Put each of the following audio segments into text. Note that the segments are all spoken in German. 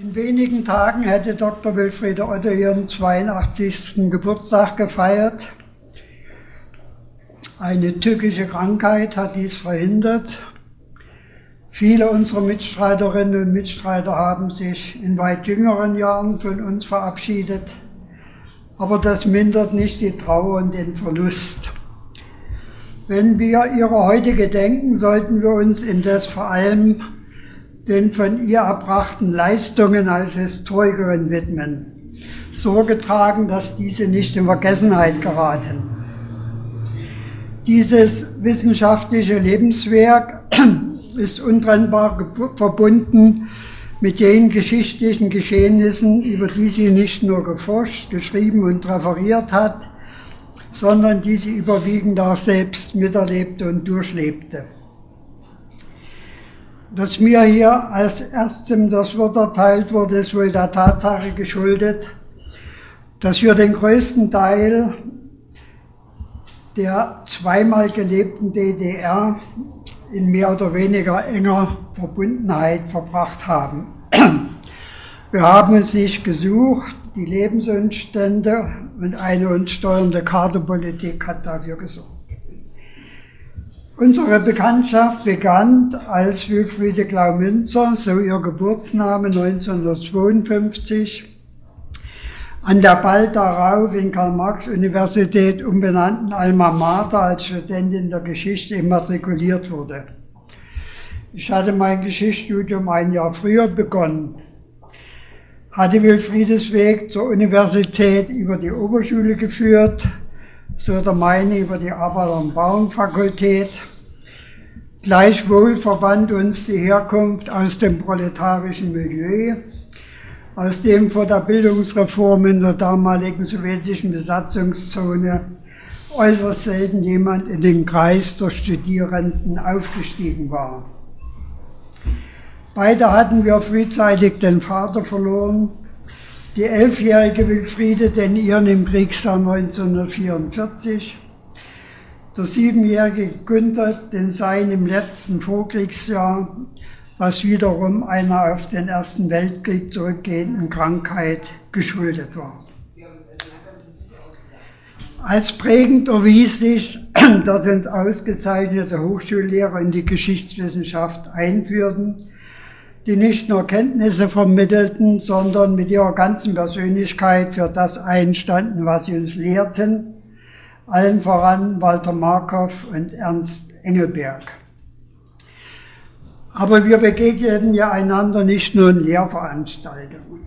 In wenigen Tagen hätte Dr. Wilfriede Otto ihren 82. Geburtstag gefeiert. Eine tückische Krankheit hat dies verhindert. Viele unserer Mitstreiterinnen und Mitstreiter haben sich in weit jüngeren Jahren von uns verabschiedet, aber das mindert nicht die Trauer und den Verlust. Wenn wir ihrer heute gedenken, sollten wir uns indes vor allem den von ihr erbrachten Leistungen als Historikerin widmen. Sorge tragen, dass diese nicht in Vergessenheit geraten. Dieses wissenschaftliche Lebenswerk ist untrennbar verbunden mit den geschichtlichen Geschehnissen, über die sie nicht nur geforscht, geschrieben und referiert hat, sondern die sie überwiegend auch selbst miterlebte und durchlebte. Dass mir hier als erstem das Wort erteilt wurde, ist wohl der Tatsache geschuldet, dass wir den größten Teil der zweimal gelebten DDR in mehr oder weniger enger Verbundenheit verbracht haben. Wir haben uns nicht gesucht, die Lebensumstände und eine uns steuernde Kaderpolitik hat dafür gesorgt. Unsere Bekanntschaft begann, als Wilfriede Glaumünzer, so ihr Geburtsname 1952, an der bald darauf in Karl-Marx-Universität umbenannten Alma Mater als Studentin der Geschichte immatrikuliert wurde. Ich hatte mein Geschichtsstudium ein Jahr früher begonnen, hatte Wilfriedes Weg zur Universität über die Oberschule geführt, so der meine über die Arbeiter- und Bauernfakultät. Gleichwohl verband uns die Herkunft aus dem proletarischen Milieu, aus dem vor der Bildungsreform in der damaligen sowjetischen Besatzungszone äußerst selten jemand in den Kreis der Studierenden aufgestiegen war. Beide hatten wir frühzeitig den Vater verloren die elfjährige Wilfriede den ihren im Kriegsjahr 1944, der siebenjährige Günther den seinen im letzten Vorkriegsjahr, was wiederum einer auf den Ersten Weltkrieg zurückgehenden Krankheit geschuldet war. Als prägend erwies sich, dass uns ausgezeichnete Hochschullehrer in die Geschichtswissenschaft einführten, die nicht nur Kenntnisse vermittelten, sondern mit ihrer ganzen Persönlichkeit für das einstanden, was sie uns lehrten, allen voran Walter Markov und Ernst Engelberg. Aber wir begegneten ja einander nicht nur in Lehrveranstaltungen.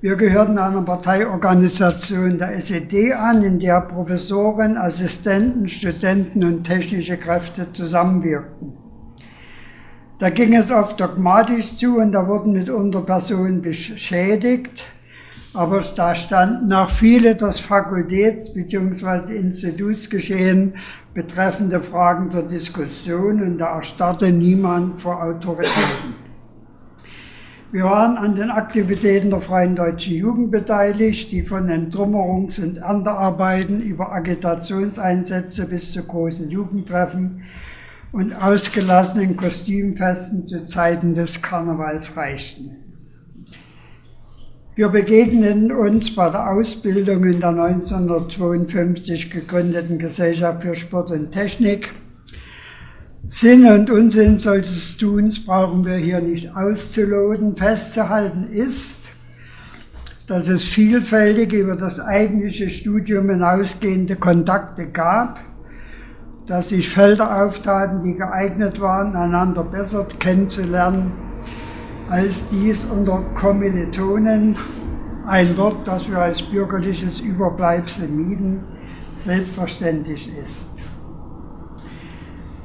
Wir gehörten einer Parteiorganisation der SED an, in der Professoren, Assistenten, Studenten und technische Kräfte zusammenwirkten. Da ging es oft dogmatisch zu und da wurden mitunter Personen beschädigt. Aber da standen auch viele das Fakultäts- bzw. Institutsgeschehen betreffende Fragen zur Diskussion und da erstarrte niemand vor Autoritäten. Wir waren an den Aktivitäten der Freien Deutschen Jugend beteiligt, die von Entrümmerungs- und Erntearbeiten über Agitationseinsätze bis zu großen Jugendtreffen und ausgelassenen Kostümfesten zu Zeiten des Karnevals reichten. Wir begegneten uns bei der Ausbildung in der 1952 gegründeten Gesellschaft für Sport und Technik. Sinn und Unsinn solches Tuns brauchen wir hier nicht auszuloten. Festzuhalten ist, dass es vielfältige über das eigentliche Studium hinausgehende Kontakte gab dass sich Felder auftaten, die geeignet waren, einander besser kennenzulernen, als dies unter Kommilitonen, ein Wort, das wir als bürgerliches Überbleibsel mieden, selbstverständlich ist.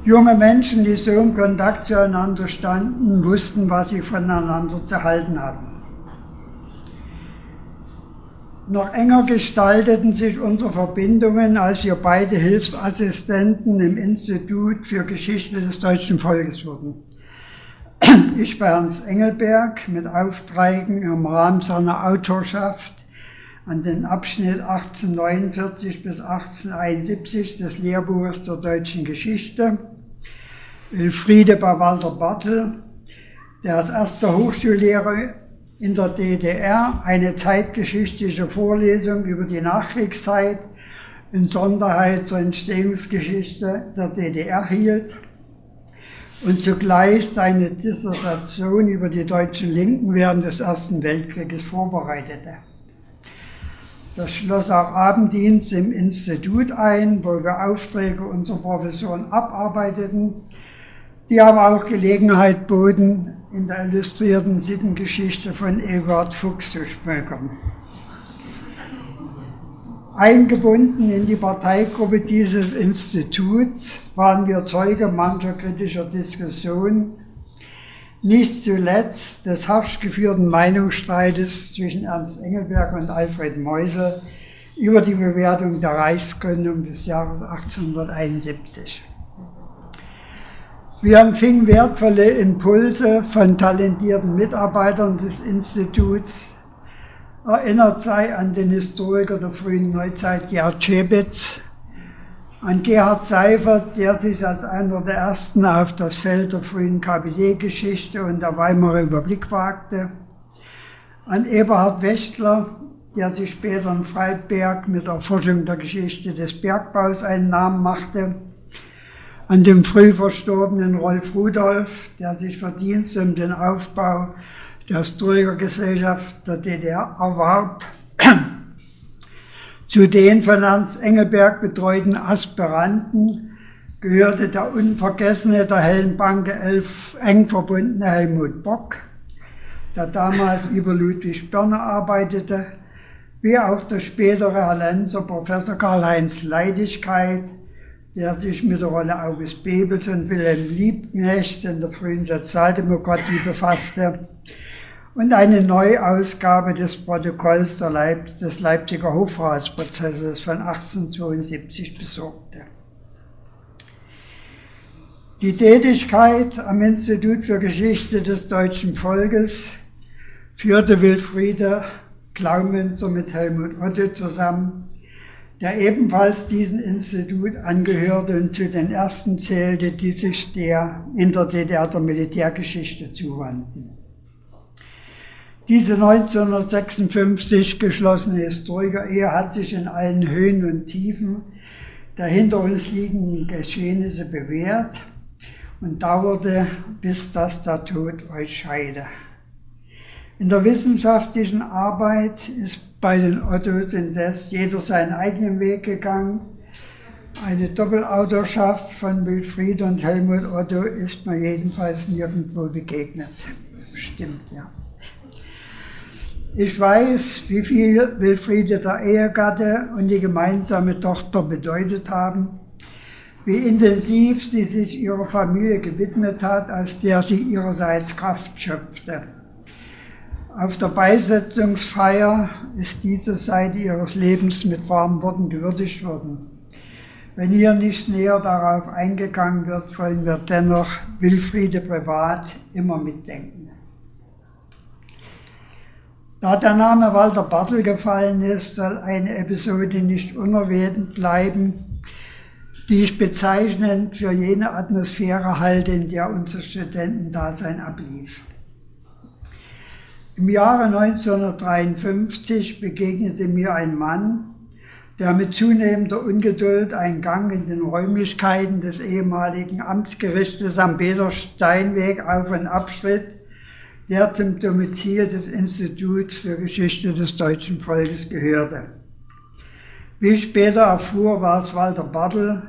Junge Menschen, die so im Kontakt zueinander standen, wussten, was sie voneinander zu halten hatten. Noch enger gestalteten sich unsere Verbindungen, als wir beide Hilfsassistenten im Institut für Geschichte des deutschen Volkes wurden. Ich bei Ernst Engelberg mit Aufträgen im Rahmen seiner Autorschaft an den Abschnitt 1849 bis 1871 des Lehrbuches der deutschen Geschichte. Elfriede bei Walter Bartel, der als erster Hochschullehrer in der DDR eine zeitgeschichtliche Vorlesung über die Nachkriegszeit in Sonderheit zur Entstehungsgeschichte der DDR hielt und zugleich seine Dissertation über die deutschen Linken während des Ersten Weltkrieges vorbereitete. Das schloss auch Abenddienst im Institut ein, wo wir Aufträge unserer Professoren abarbeiteten, die aber auch Gelegenheit boten, in der illustrierten Sittengeschichte von Eduard Fuchs zu schmökern. Eingebunden in die Parteigruppe dieses Instituts waren wir Zeuge mancher kritischer Diskussionen, nicht zuletzt des harsch geführten Meinungsstreites zwischen Ernst Engelberg und Alfred Meusel über die Bewertung der Reichsgründung des Jahres 1871. Wir empfingen wertvolle Impulse von talentierten Mitarbeitern des Instituts. Erinnert sei an den Historiker der frühen Neuzeit Gerd Schebitz, an Gerhard Seifert, der sich als einer der ersten auf das Feld der frühen KPD-Geschichte und der Weimarer Republik wagte, an Eberhard Wächtler, der sich später in Freiberg mit der Forschung der Geschichte des Bergbaus einen Namen machte, an dem früh verstorbenen Rolf Rudolf, der sich Verdienste um den Aufbau der Historikergesellschaft der DDR erwarb, zu den von Ernst Engelberg betreuten Aspiranten gehörte der unvergessene der hellen Banke elf eng verbundene Helmut Bock, der damals über Ludwig Börner arbeitete, wie auch der spätere Herr Lenzer Professor Karl-Heinz Leidigkeit, der sich mit der Rolle August Bebels und Wilhelm Liebknecht in der frühen Sozialdemokratie befasste und eine Neuausgabe des Protokolls Leip des Leipziger Hofratsprozesses von 1872 besorgte. Die Tätigkeit am Institut für Geschichte des deutschen Volkes führte Wilfriede Klaumünzer mit Helmut Otto zusammen der ebenfalls diesem Institut angehörte und zu den ersten zählte, die sich der in der DDR der Militärgeschichte zuwandten. Diese 1956 geschlossene Historiker-Ehe hat sich in allen Höhen und Tiefen der hinter uns liegenden Geschehnisse bewährt und dauerte, bis das der Tod euch scheide. In der wissenschaftlichen Arbeit ist bei den Ottos indes jeder seinen eigenen Weg gegangen. Eine Doppelautorschaft von Wilfried und Helmut Otto ist mir jedenfalls nirgendwo begegnet. Stimmt, ja. Ich weiß, wie viel Wilfriede der Ehegatte und die gemeinsame Tochter bedeutet haben, wie intensiv sie sich ihrer Familie gewidmet hat, aus der sie ihrerseits Kraft schöpfte. Auf der Beisetzungsfeier ist diese Seite ihres Lebens mit warmen Worten gewürdigt worden. Wenn hier nicht näher darauf eingegangen wird, wollen wir dennoch Wilfriede privat immer mitdenken. Da der Name Walter Bartel gefallen ist, soll eine Episode nicht unerwähnt bleiben, die ich bezeichnend für jene Atmosphäre halte, in der unser Studentendasein ablief. Im Jahre 1953 begegnete mir ein Mann, der mit zunehmender Ungeduld einen Gang in den Räumlichkeiten des ehemaligen Amtsgerichtes am Peter-Steinweg auf und abschritt, der zum Domizil des Instituts für Geschichte des deutschen Volkes gehörte. Wie ich später erfuhr, war es Walter Bartel,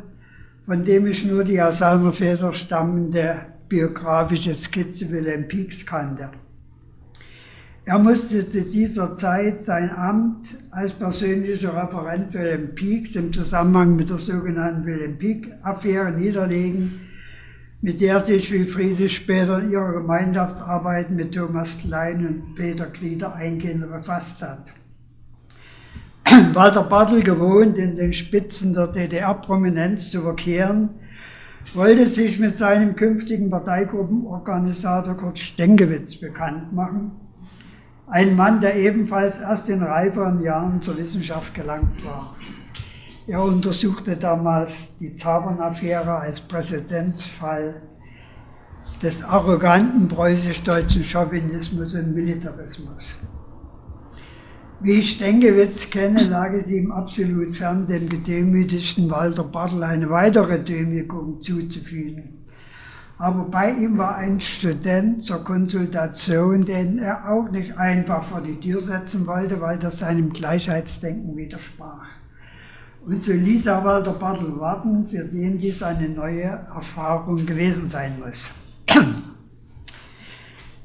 von dem ich nur die aus seiner Väter stammende biografische Skizze Wilhelm Pieks kannte. Er musste zu dieser Zeit sein Amt als persönlicher Referent Wilhelm Pieks im Zusammenhang mit der sogenannten Wilhelm Pieck-Affäre niederlegen, mit der sich Wilfriede später in ihrer Gemeinschaftsarbeit mit Thomas Klein und Peter Glieder eingehend befasst hat. Walter Bartel, gewohnt in den Spitzen der DDR-Prominenz zu verkehren, wollte sich mit seinem künftigen Parteigruppenorganisator Kurt Stenkewitz bekannt machen ein Mann, der ebenfalls erst in reiferen Jahren zur Wissenschaft gelangt war. Er untersuchte damals die Zabern-Affäre als Präzedenzfall des arroganten preußisch-deutschen Chauvinismus und Militarismus. Wie ich Stenkewitz kenne, lag es ihm absolut fern, dem gedemütigten Walter Bartel eine weitere Demütigung zuzufügen. Aber bei ihm war ein Student zur Konsultation, den er auch nicht einfach vor die Tür setzen wollte, weil das seinem Gleichheitsdenken widersprach. Und so ließ er Walter Bartel warten, für den dies eine neue Erfahrung gewesen sein muss.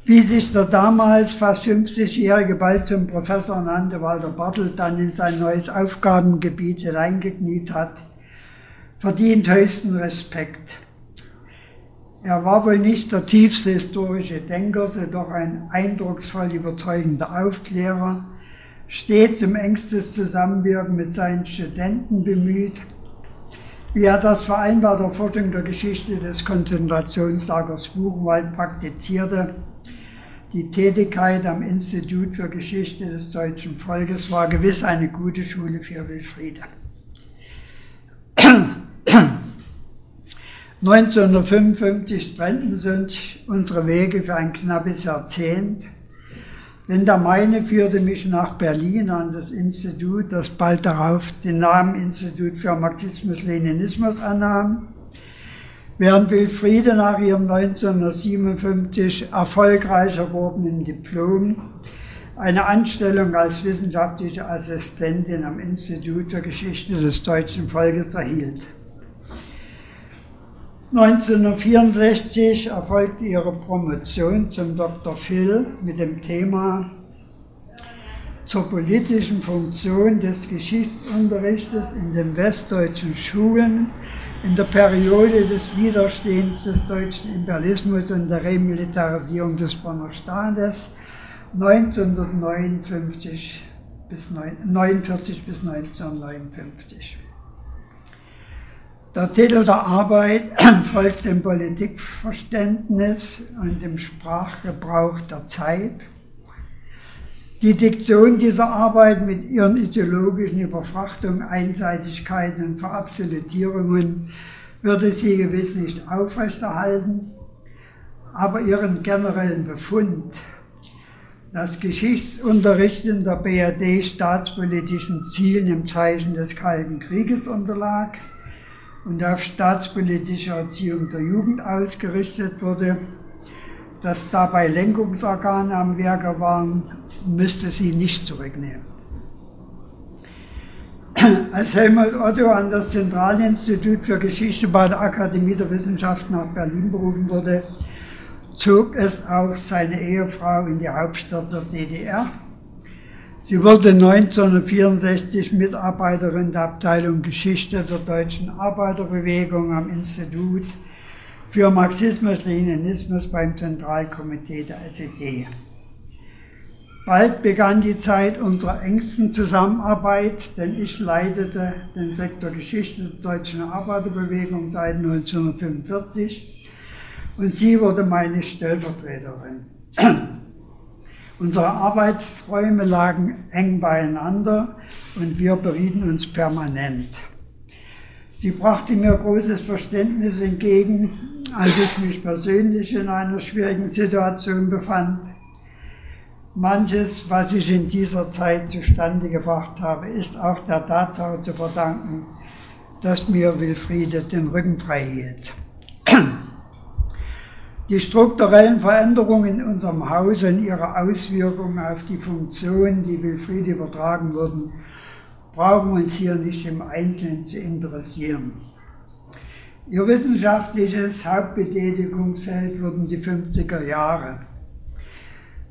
Wie sich der damals fast 50-jährige bald zum Professor nannte Walter Bartel dann in sein neues Aufgabengebiet hineingekniet hat, verdient höchsten Respekt. Er war wohl nicht der tiefste historische Denker, jedoch ein eindrucksvoll überzeugender Aufklärer, stets im engstes Zusammenwirken mit seinen Studenten bemüht, wie er das bei der Forschung der Geschichte des Konzentrationslagers Buchenwald praktizierte die Tätigkeit am Institut für Geschichte des deutschen Volkes war gewiss eine gute Schule für Wilfriede. 1955 trennten sich unsere Wege für ein knappes Jahrzehnt, denn der meine führte mich nach Berlin an das Institut, das bald darauf den Namen Institut für Marxismus-Leninismus annahm während Wilfriede nach ihrem 1957 erfolgreich erworbenen Diplom eine Anstellung als wissenschaftliche Assistentin am Institut für Geschichte des deutschen Volkes erhielt. 1964 erfolgte ihre Promotion zum Dr. Phil mit dem Thema zur politischen Funktion des Geschichtsunterrichtes in den westdeutschen Schulen in der Periode des Widerstehens des deutschen Imperialismus und der Remilitarisierung des Bonner Staates 1949 bis 1949 bis 1959. Der Titel der Arbeit folgt dem Politikverständnis und dem Sprachgebrauch der Zeit. Die Diktion dieser Arbeit mit ihren ideologischen Überfrachtungen, Einseitigkeiten und Verabsolutierungen würde sie gewiss nicht aufrechterhalten, aber ihren generellen Befund, dass Geschichtsunterricht in der BRD staatspolitischen Zielen im Zeichen des Kalten Krieges unterlag und auf staatspolitische Erziehung der Jugend ausgerichtet wurde, dass dabei Lenkungsorgane am Werke waren müsste sie nicht zurücknehmen. Als Helmut Otto an das Zentralinstitut für Geschichte bei der Akademie der Wissenschaften nach Berlin berufen wurde, zog es auch seine Ehefrau in die Hauptstadt der DDR. Sie wurde 1964 Mitarbeiterin der Abteilung Geschichte der deutschen Arbeiterbewegung am Institut für Marxismus-Leninismus beim Zentralkomitee der SED. Bald begann die Zeit unserer engsten Zusammenarbeit, denn ich leitete den Sektor Geschichte der deutschen Arbeiterbewegung seit 1945 und sie wurde meine Stellvertreterin. Unsere Arbeitsräume lagen eng beieinander und wir berieten uns permanent. Sie brachte mir großes Verständnis entgegen, als ich mich persönlich in einer schwierigen Situation befand Manches, was ich in dieser Zeit zustande gebracht habe, ist auch der Tatsache zu verdanken, dass mir Wilfriede den Rücken frei hielt. Die strukturellen Veränderungen in unserem Haus und ihre Auswirkungen auf die Funktionen, die Wilfriede übertragen wurden, brauchen uns hier nicht im Einzelnen zu interessieren. Ihr wissenschaftliches Hauptbetätigungsfeld wurden die 50er Jahre.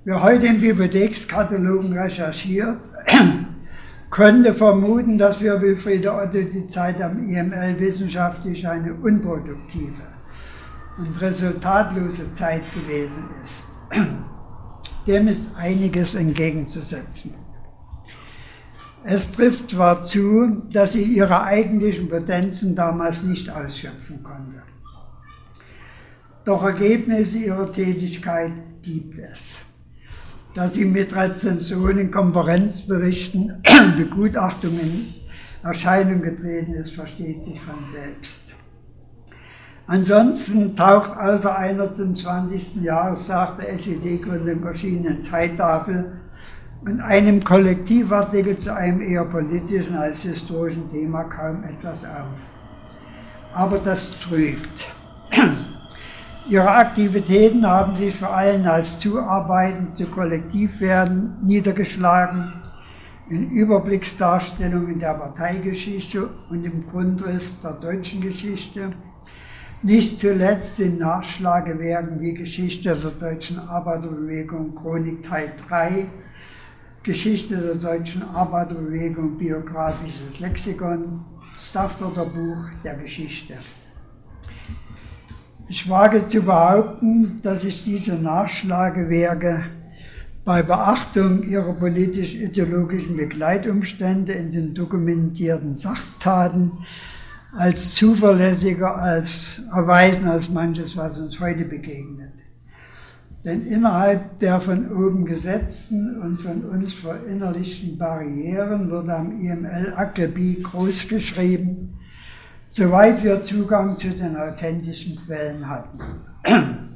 Wer heute in Bibliothekskatalogen recherchiert, könnte vermuten, dass für Wilfriede Otto die Zeit am IML wissenschaftlich eine unproduktive und resultatlose Zeit gewesen ist. Dem ist einiges entgegenzusetzen. Es trifft zwar zu, dass sie ihre eigentlichen Potenzen damals nicht ausschöpfen konnte. Doch Ergebnisse ihrer Tätigkeit gibt es dass sie mit Rezensionen, Konferenzberichten, Begutachtungen in Erscheinung getreten ist, versteht sich von selbst. Ansonsten taucht außer einer zum 20. Jahrestag der SED-Gründung erschienenen Zeittafel und einem Kollektivartikel zu einem eher politischen als historischen Thema kaum etwas auf. Aber das trügt. Ihre Aktivitäten haben sich vor allem als Zuarbeiten zu Kollektivwerden niedergeschlagen, in Überblicksdarstellungen der Parteigeschichte und im Grundriss der deutschen Geschichte, nicht zuletzt in Nachschlagewerken wie Geschichte der deutschen Arbeiterbewegung Chronik Teil 3, Geschichte der deutschen Arbeiterbewegung Biografisches Lexikon, Staffelter Buch der Geschichte. Ich wage zu behaupten, dass ich diese Nachschlagewerke bei Beachtung ihrer politisch-ideologischen Begleitumstände in den dokumentierten Sachtaten als zuverlässiger als erweisen als manches, was uns heute begegnet. Denn innerhalb der von oben gesetzten und von uns verinnerlichten Barrieren wurde am IML Akebi groß geschrieben, soweit wir Zugang zu den authentischen Quellen hatten.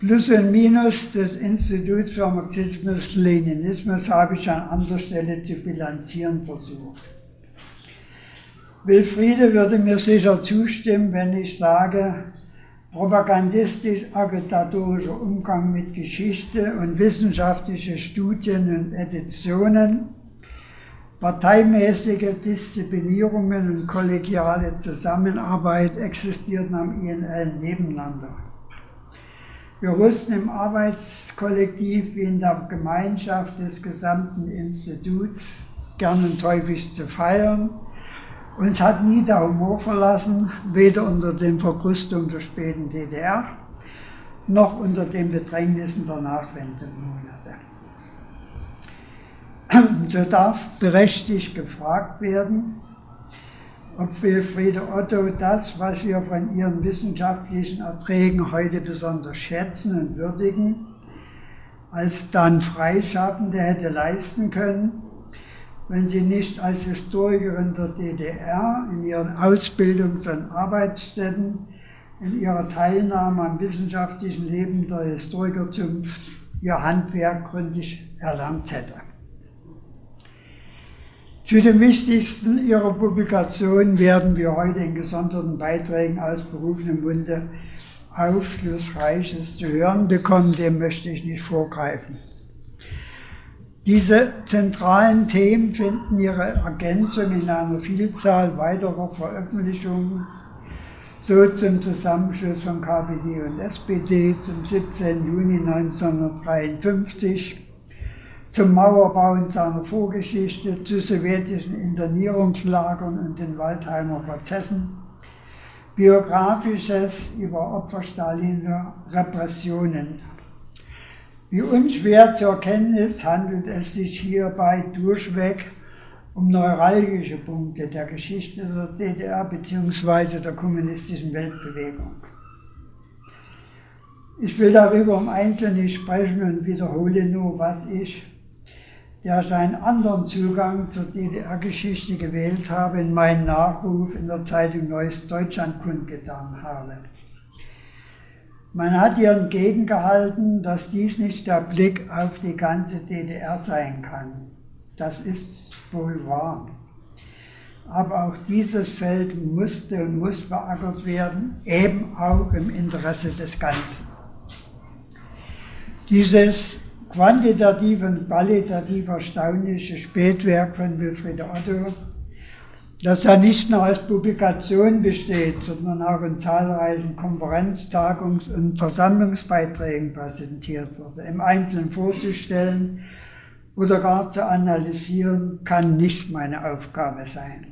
Plus und Minus des Instituts für Marxismus-Leninismus habe ich an anderer Stelle zu bilanzieren versucht. Wilfriede würde mir sicher zustimmen, wenn ich sage, propagandistisch-agitatorischer Umgang mit Geschichte und wissenschaftliche Studien und Editionen, parteimäßige Disziplinierungen und kollegiale Zusammenarbeit existierten am INL nebeneinander. Wir wussten im Arbeitskollektiv wie in der Gemeinschaft des gesamten Instituts gern und häufig zu feiern uns hat nie der Humor verlassen, weder unter den Verkrustungen der späten DDR noch unter den Bedrängnissen der Nachwendemonate. So darf berechtigt gefragt werden, ob Wilfriede Otto das, was wir von ihren wissenschaftlichen Erträgen heute besonders schätzen und würdigen, als dann Freischaffende hätte leisten können wenn sie nicht als Historikerin der DDR in ihren Ausbildungs- und Arbeitsstätten, in ihrer Teilnahme am wissenschaftlichen Leben der Historikerzunft ihr Handwerk gründlich erlernt hätte. Zu den wichtigsten ihrer Publikationen werden wir heute in gesonderten Beiträgen aus berufenem Munde Aufschlussreiches zu hören bekommen, dem möchte ich nicht vorgreifen. Diese zentralen Themen finden ihre Ergänzung in einer Vielzahl weiterer Veröffentlichungen, so zum Zusammenschluss von KPD und SPD zum 17. Juni 1953, zum Mauerbau und seiner Vorgeschichte, zu sowjetischen Internierungslagern und den Waldheimer Prozessen, Biografisches über Opfer stalinischer Repressionen wie unschwer zu erkennen ist, handelt es sich hierbei durchweg um neuralgische Punkte der Geschichte der DDR bzw. der kommunistischen Weltbewegung. Ich will darüber im Einzelnen nicht sprechen und wiederhole nur, was ich, der ich einen anderen Zugang zur DDR-Geschichte gewählt habe, in meinen Nachruf in der Zeitung Neues Deutschland kundgetan habe. Man hat ihr entgegengehalten, dass dies nicht der Blick auf die ganze DDR sein kann. Das ist wohl wahr. Aber auch dieses Feld musste und muss beackert werden, eben auch im Interesse des Ganzen. Dieses quantitativ und qualitativ erstaunliche Spätwerk von Wilfried Otto dass er nicht nur als Publikation besteht, sondern auch in zahlreichen Konferenz-, Tagungs- und Versammlungsbeiträgen präsentiert wurde. Im Einzelnen vorzustellen oder gar zu analysieren, kann nicht meine Aufgabe sein.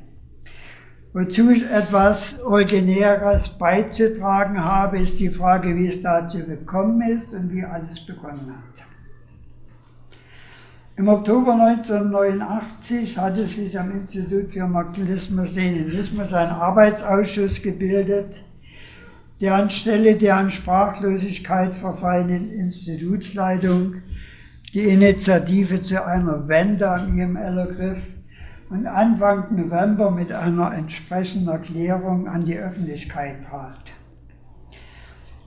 Wozu ich etwas Originäres beizutragen habe, ist die Frage, wie es dazu gekommen ist und wie alles begonnen hat. Im Oktober 1989 hatte sich am Institut für Marxismus-Leninismus ein Arbeitsausschuss gebildet, der anstelle der an Sprachlosigkeit verfallenen Institutsleitung die Initiative zu einer Wende am IML ergriff und Anfang November mit einer entsprechenden Erklärung an die Öffentlichkeit trat.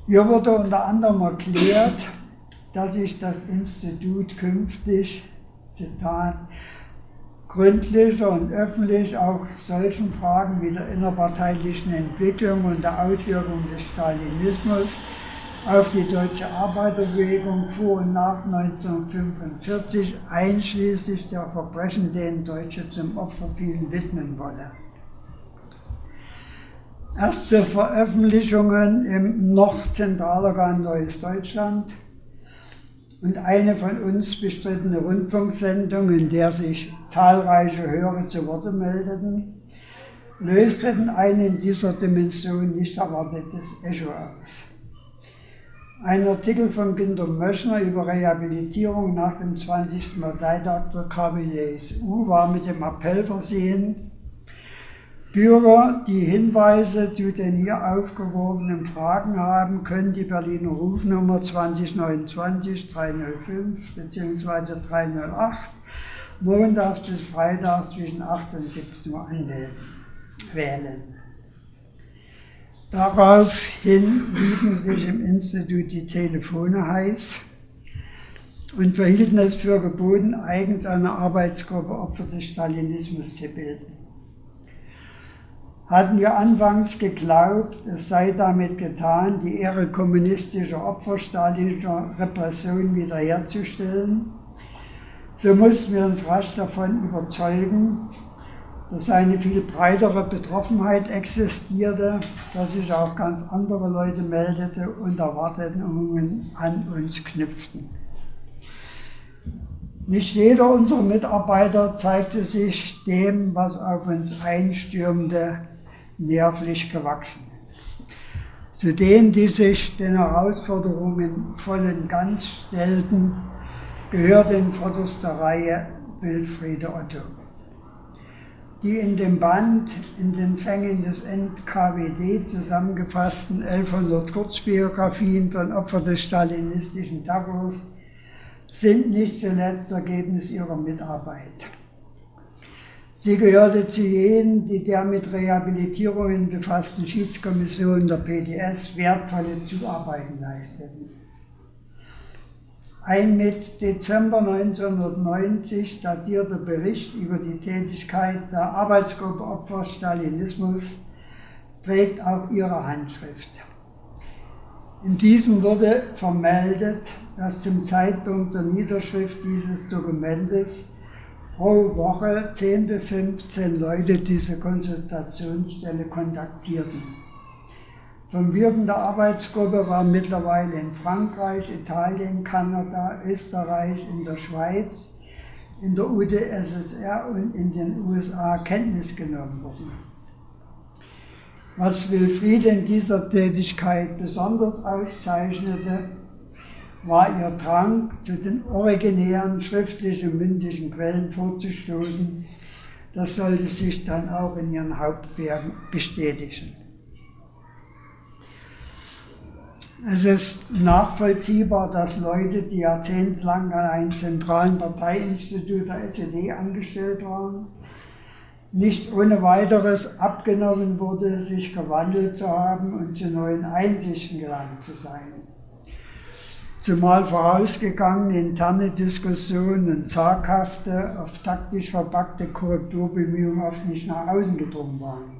Hier wurde unter anderem erklärt, dass sich das Institut künftig, Zitat, gründlicher und öffentlich auch solchen Fragen wie der innerparteilichen Entwicklung und der Auswirkung des Stalinismus auf die deutsche Arbeiterbewegung vor und nach 1945 einschließlich der Verbrechen, denen Deutsche zum Opfer fielen, widmen wolle. Erste Veröffentlichungen im noch Zentralorgan Neues Deutschland und eine von uns bestrittene Rundfunksendung, in der sich zahlreiche Hörer zu Wort meldeten, lösten ein in dieser Dimension nicht erwartetes Echo aus. Ein Artikel von Günter Möschner über Rehabilitierung nach dem 20. Parteitag der KPDSU war mit dem Appell versehen, Bürger, die Hinweise zu den hier aufgeworfenen Fragen haben, können die Berliner Rufnummer 2029 305 bzw. 308 montags bis freitags zwischen 8 und 17 Uhr anwählen. Daraufhin liefen sich im Institut die Telefone heiß und verhielten es für geboten, eigens eine Arbeitsgruppe Opfer des Stalinismus zu bilden hatten wir anfangs geglaubt, es sei damit getan, die Ehre kommunistischer Opfer stalinischer Repression wiederherzustellen. So mussten wir uns rasch davon überzeugen, dass eine viel breitere Betroffenheit existierte, dass sich auch ganz andere Leute meldeten und Erwartungen an uns knüpften. Nicht jeder unserer Mitarbeiter zeigte sich dem, was auf uns einstürmte, nervlich gewachsen. Zu denen, die sich den Herausforderungen voll und ganz stellten, gehört in vorderster Reihe Wilfriede Otto. Die in dem Band in den Fängen des NKWD zusammengefassten 1100 Kurzbiografien von Opfern des stalinistischen Terrors sind nicht zuletzt Ergebnis ihrer Mitarbeit. Sie gehörte zu jenen, die der mit Rehabilitierungen befassten Schiedskommission der PDS wertvolle Zuarbeiten leisteten. Ein mit Dezember 1990 datierter Bericht über die Tätigkeit der Arbeitsgruppe Opfer Stalinismus trägt auch ihre Handschrift. In diesem wurde vermeldet, dass zum Zeitpunkt der Niederschrift dieses Dokumentes pro Woche 10 bis 15 Leute diese Konsultationsstelle kontaktierten. Vom Wirken der Arbeitsgruppe war mittlerweile in Frankreich, Italien, Kanada, Österreich, in der Schweiz, in der UdSSR und in den USA Kenntnis genommen worden. Was Wilfried in dieser Tätigkeit besonders auszeichnete, war ihr Drang, zu den originären schriftlichen mündlichen Quellen vorzustoßen. Das sollte sich dann auch in ihren Hauptwerken bestätigen. Es ist nachvollziehbar, dass Leute, die jahrzehntelang an einem zentralen Parteiinstitut der SED angestellt waren, nicht ohne weiteres abgenommen wurde, sich gewandelt zu haben und zu neuen Einsichten gelangt zu sein zumal vorausgegangen interne Diskussionen und zaghafte, auf taktisch verpackte Korrekturbemühungen oft nicht nach außen gedrungen waren.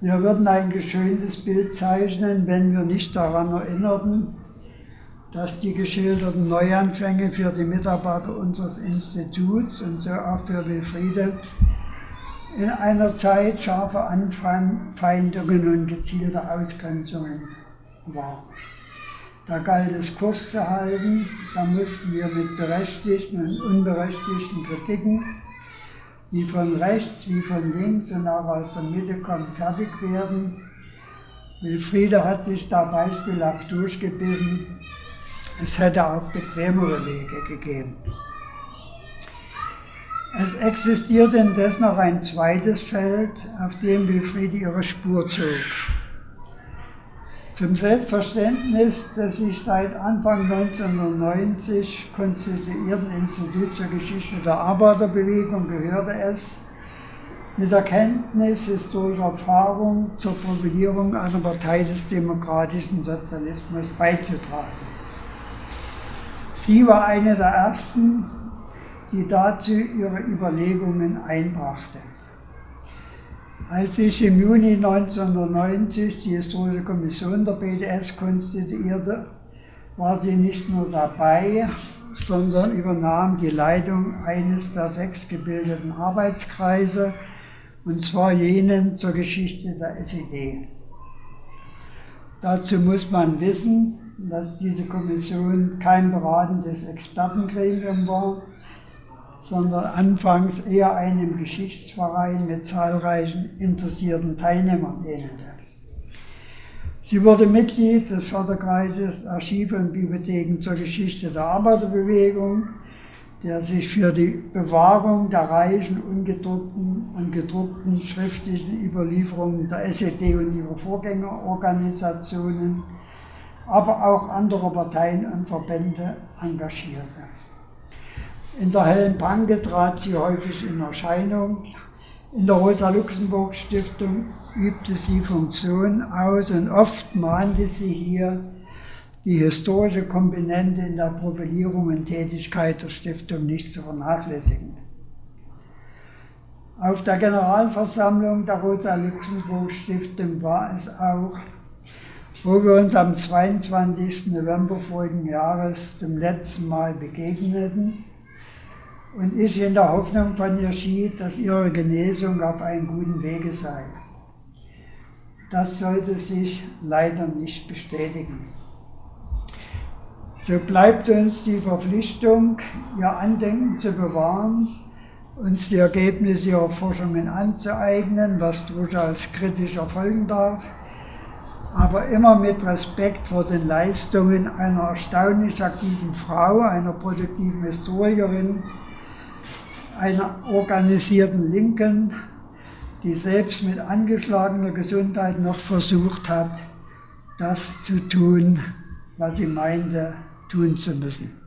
Wir würden ein geschöntes Bild zeichnen, wenn wir nicht daran erinnerten, dass die geschilderten Neuanfänge für die Mitarbeiter unseres Instituts und so auch für Wilfriede in einer Zeit scharfer Anfeindungen und gezielte Ausgrenzungen waren. Da galt es Kurs zu halten, da mussten wir mit berechtigten und unberechtigten Kritiken, die von rechts wie von links und auch aus der Mitte kommen, fertig werden. Wilfriede hat sich da beispielhaft durchgebissen. Es hätte auch bequemere Wege gegeben. Es existiert indes noch ein zweites Feld, auf dem Wilfriede ihre Spur zog. Zum Selbstverständnis des sich seit Anfang 1990 konstituierten Institut zur Geschichte der Arbeiterbewegung gehörte es, mit der Kenntnis historischer Erfahrung zur Profilierung einer Partei des demokratischen Sozialismus beizutragen. Sie war eine der ersten, die dazu ihre Überlegungen einbrachte. Als sich im Juni 1990 die Historische Kommission der BDS konstituierte, war sie nicht nur dabei, sondern übernahm die Leitung eines der sechs gebildeten Arbeitskreise, und zwar jenen zur Geschichte der SED. Dazu muss man wissen, dass diese Kommission kein beratendes Expertengremium war, sondern anfangs eher einem Geschichtsverein mit zahlreichen interessierten Teilnehmern ähnelte. Sie wurde Mitglied des Förderkreises Archive und Bibliotheken zur Geschichte der Arbeiterbewegung, der sich für die Bewahrung der reichen, ungedruckten und gedruckten schriftlichen Überlieferungen der SED und ihrer Vorgängerorganisationen, aber auch anderer Parteien und Verbände engagierte. In der Hellen Panke trat sie häufig in Erscheinung. In der Rosa-Luxemburg-Stiftung übte sie Funktion aus und oft mahnte sie hier die historische Komponente in der Profilierung und Tätigkeit der Stiftung nicht zu vernachlässigen. Auf der Generalversammlung der Rosa-Luxemburg-Stiftung war es auch, wo wir uns am 22. November vorigen Jahres zum letzten Mal begegneten und ich in der Hoffnung von ihr schied, dass ihre Genesung auf einem guten Wege sei. Das sollte sich leider nicht bestätigen. So bleibt uns die Verpflichtung, ihr Andenken zu bewahren, uns die Ergebnisse ihrer Forschungen anzueignen, was durchaus kritisch erfolgen darf, aber immer mit Respekt vor den Leistungen einer erstaunlich aktiven Frau, einer produktiven Historikerin, einer organisierten Linken, die selbst mit angeschlagener Gesundheit noch versucht hat, das zu tun, was sie meinte tun zu müssen.